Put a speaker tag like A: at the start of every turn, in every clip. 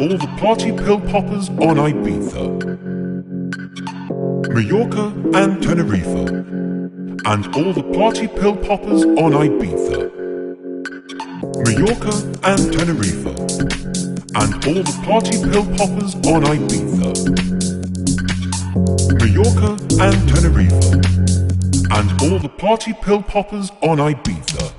A: all the party pill poppers on Ibiza, Mallorca and Tenerife, and all the party pill poppers on Ibiza, Mallorca and Tenerife, and all the party pill poppers on Ibiza, Mallorca and Tenerife, and all the party pill poppers on Ibiza.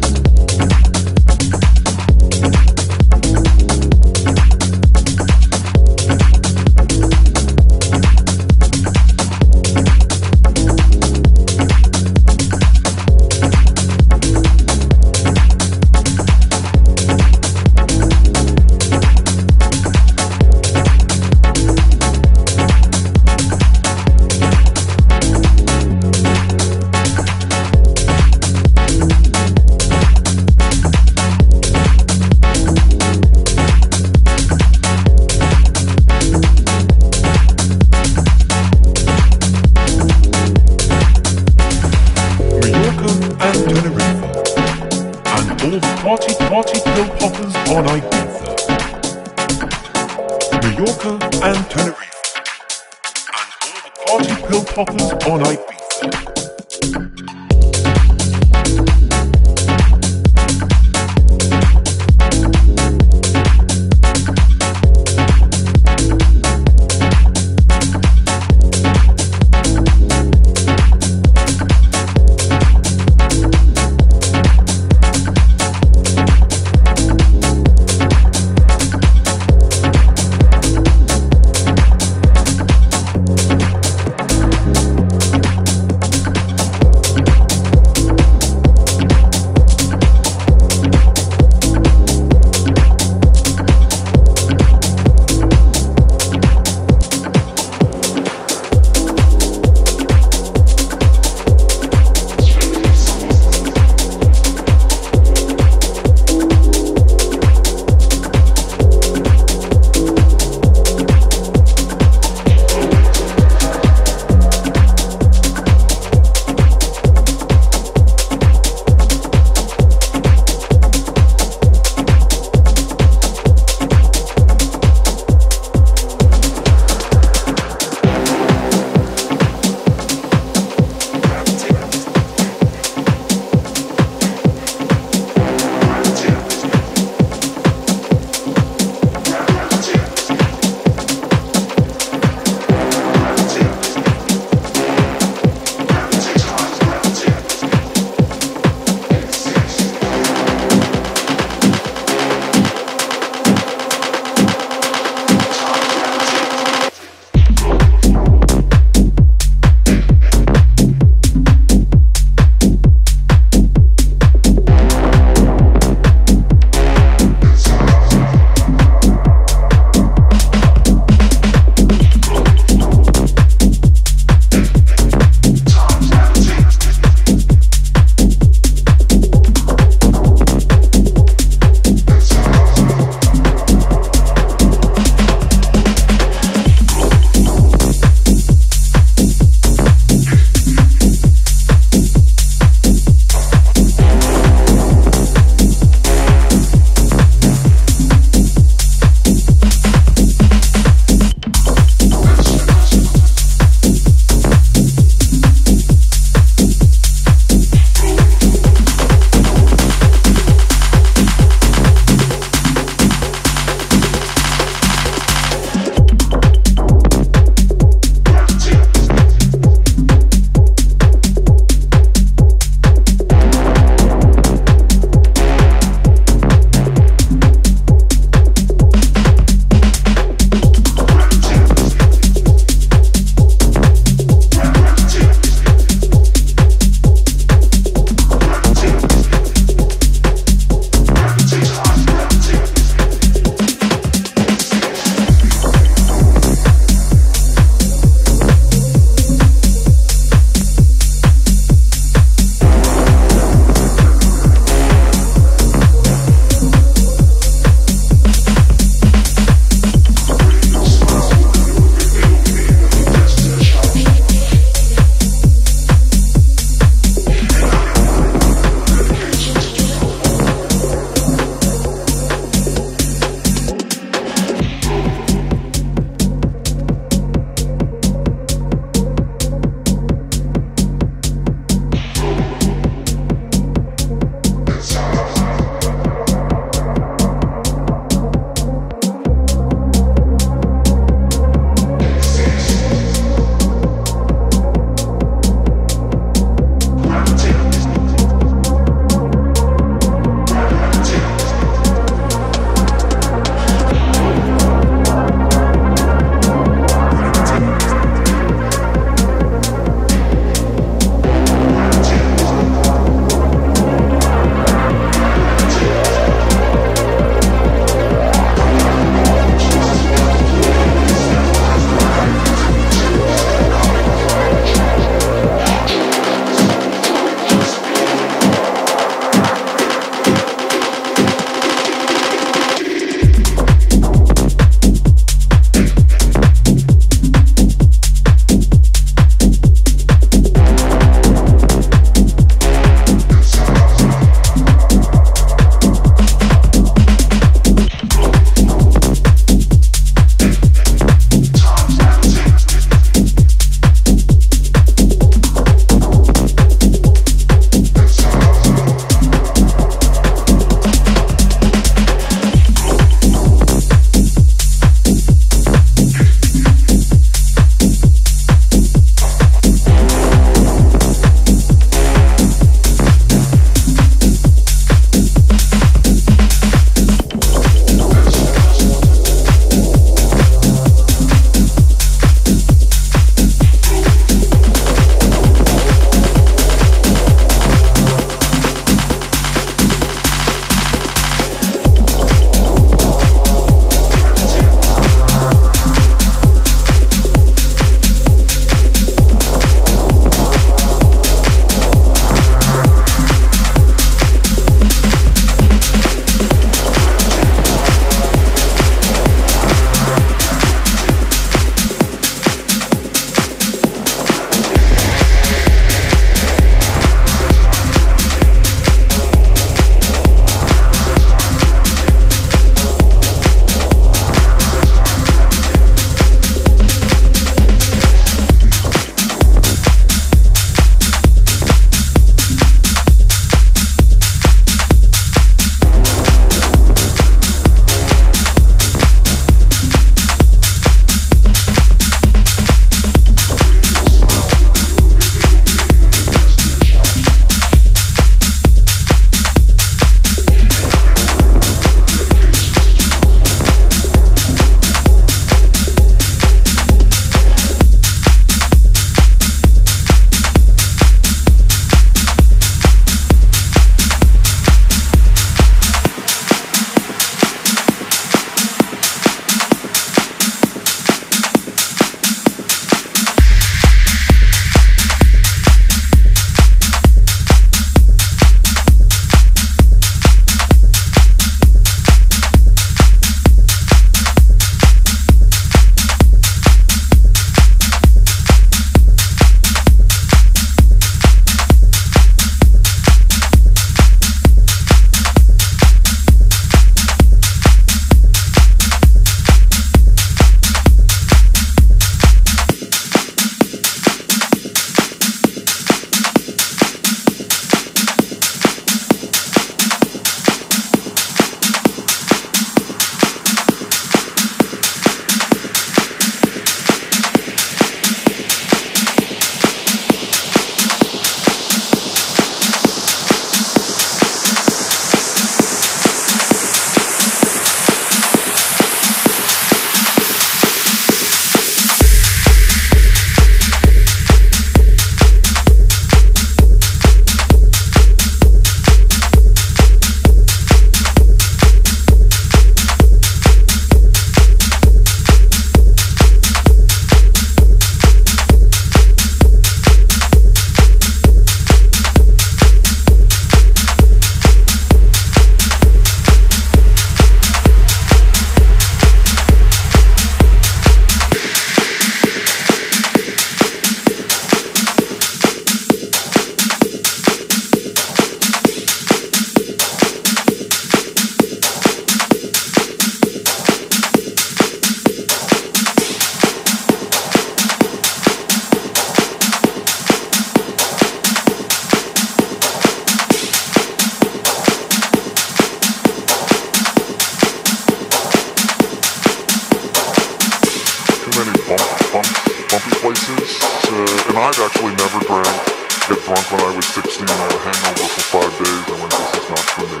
B: Actually never drank. Get drunk when I was 16. I had a hangover for five days. I went, this is not for me.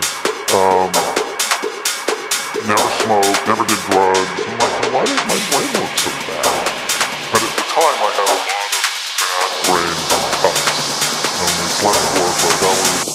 B: Um, never smoked, never did drugs. I'm like, why does my brain look so bad? But at the time, I had a lot of bad brain cuts. And we slept for, but that was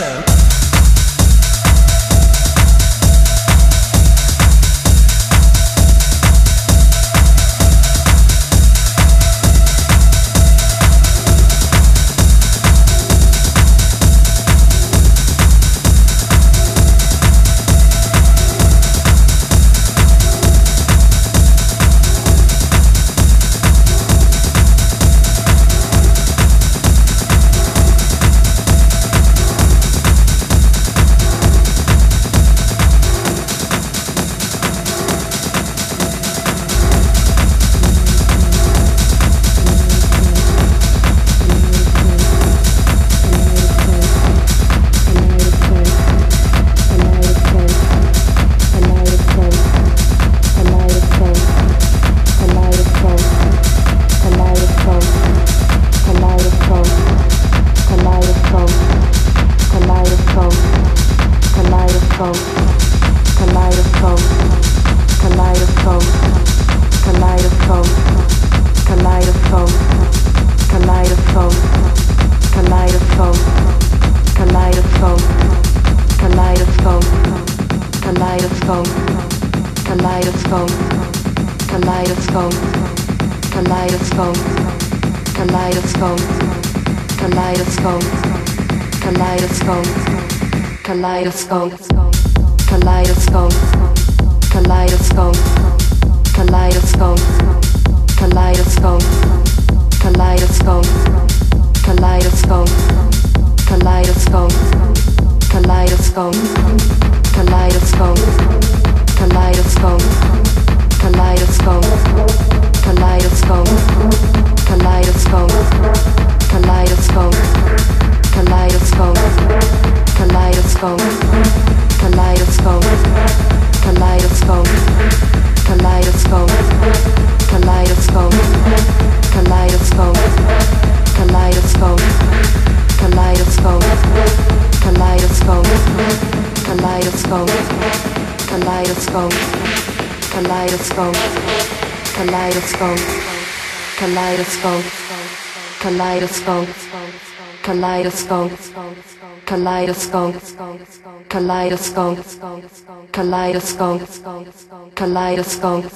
C: kaleidoscope, kaleidoscope, kaleidoscope, kaleidoscope.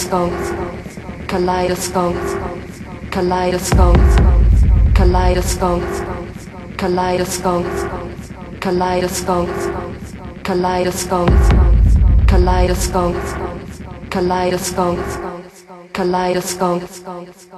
C: Kaleidoscope, kaleidoscope, kaleidoscope, kaleidoscope, kaleidoscope, kaleidoscope, kaleidoscope, kaleidoscope, kaleidoscope, kaleidoscope.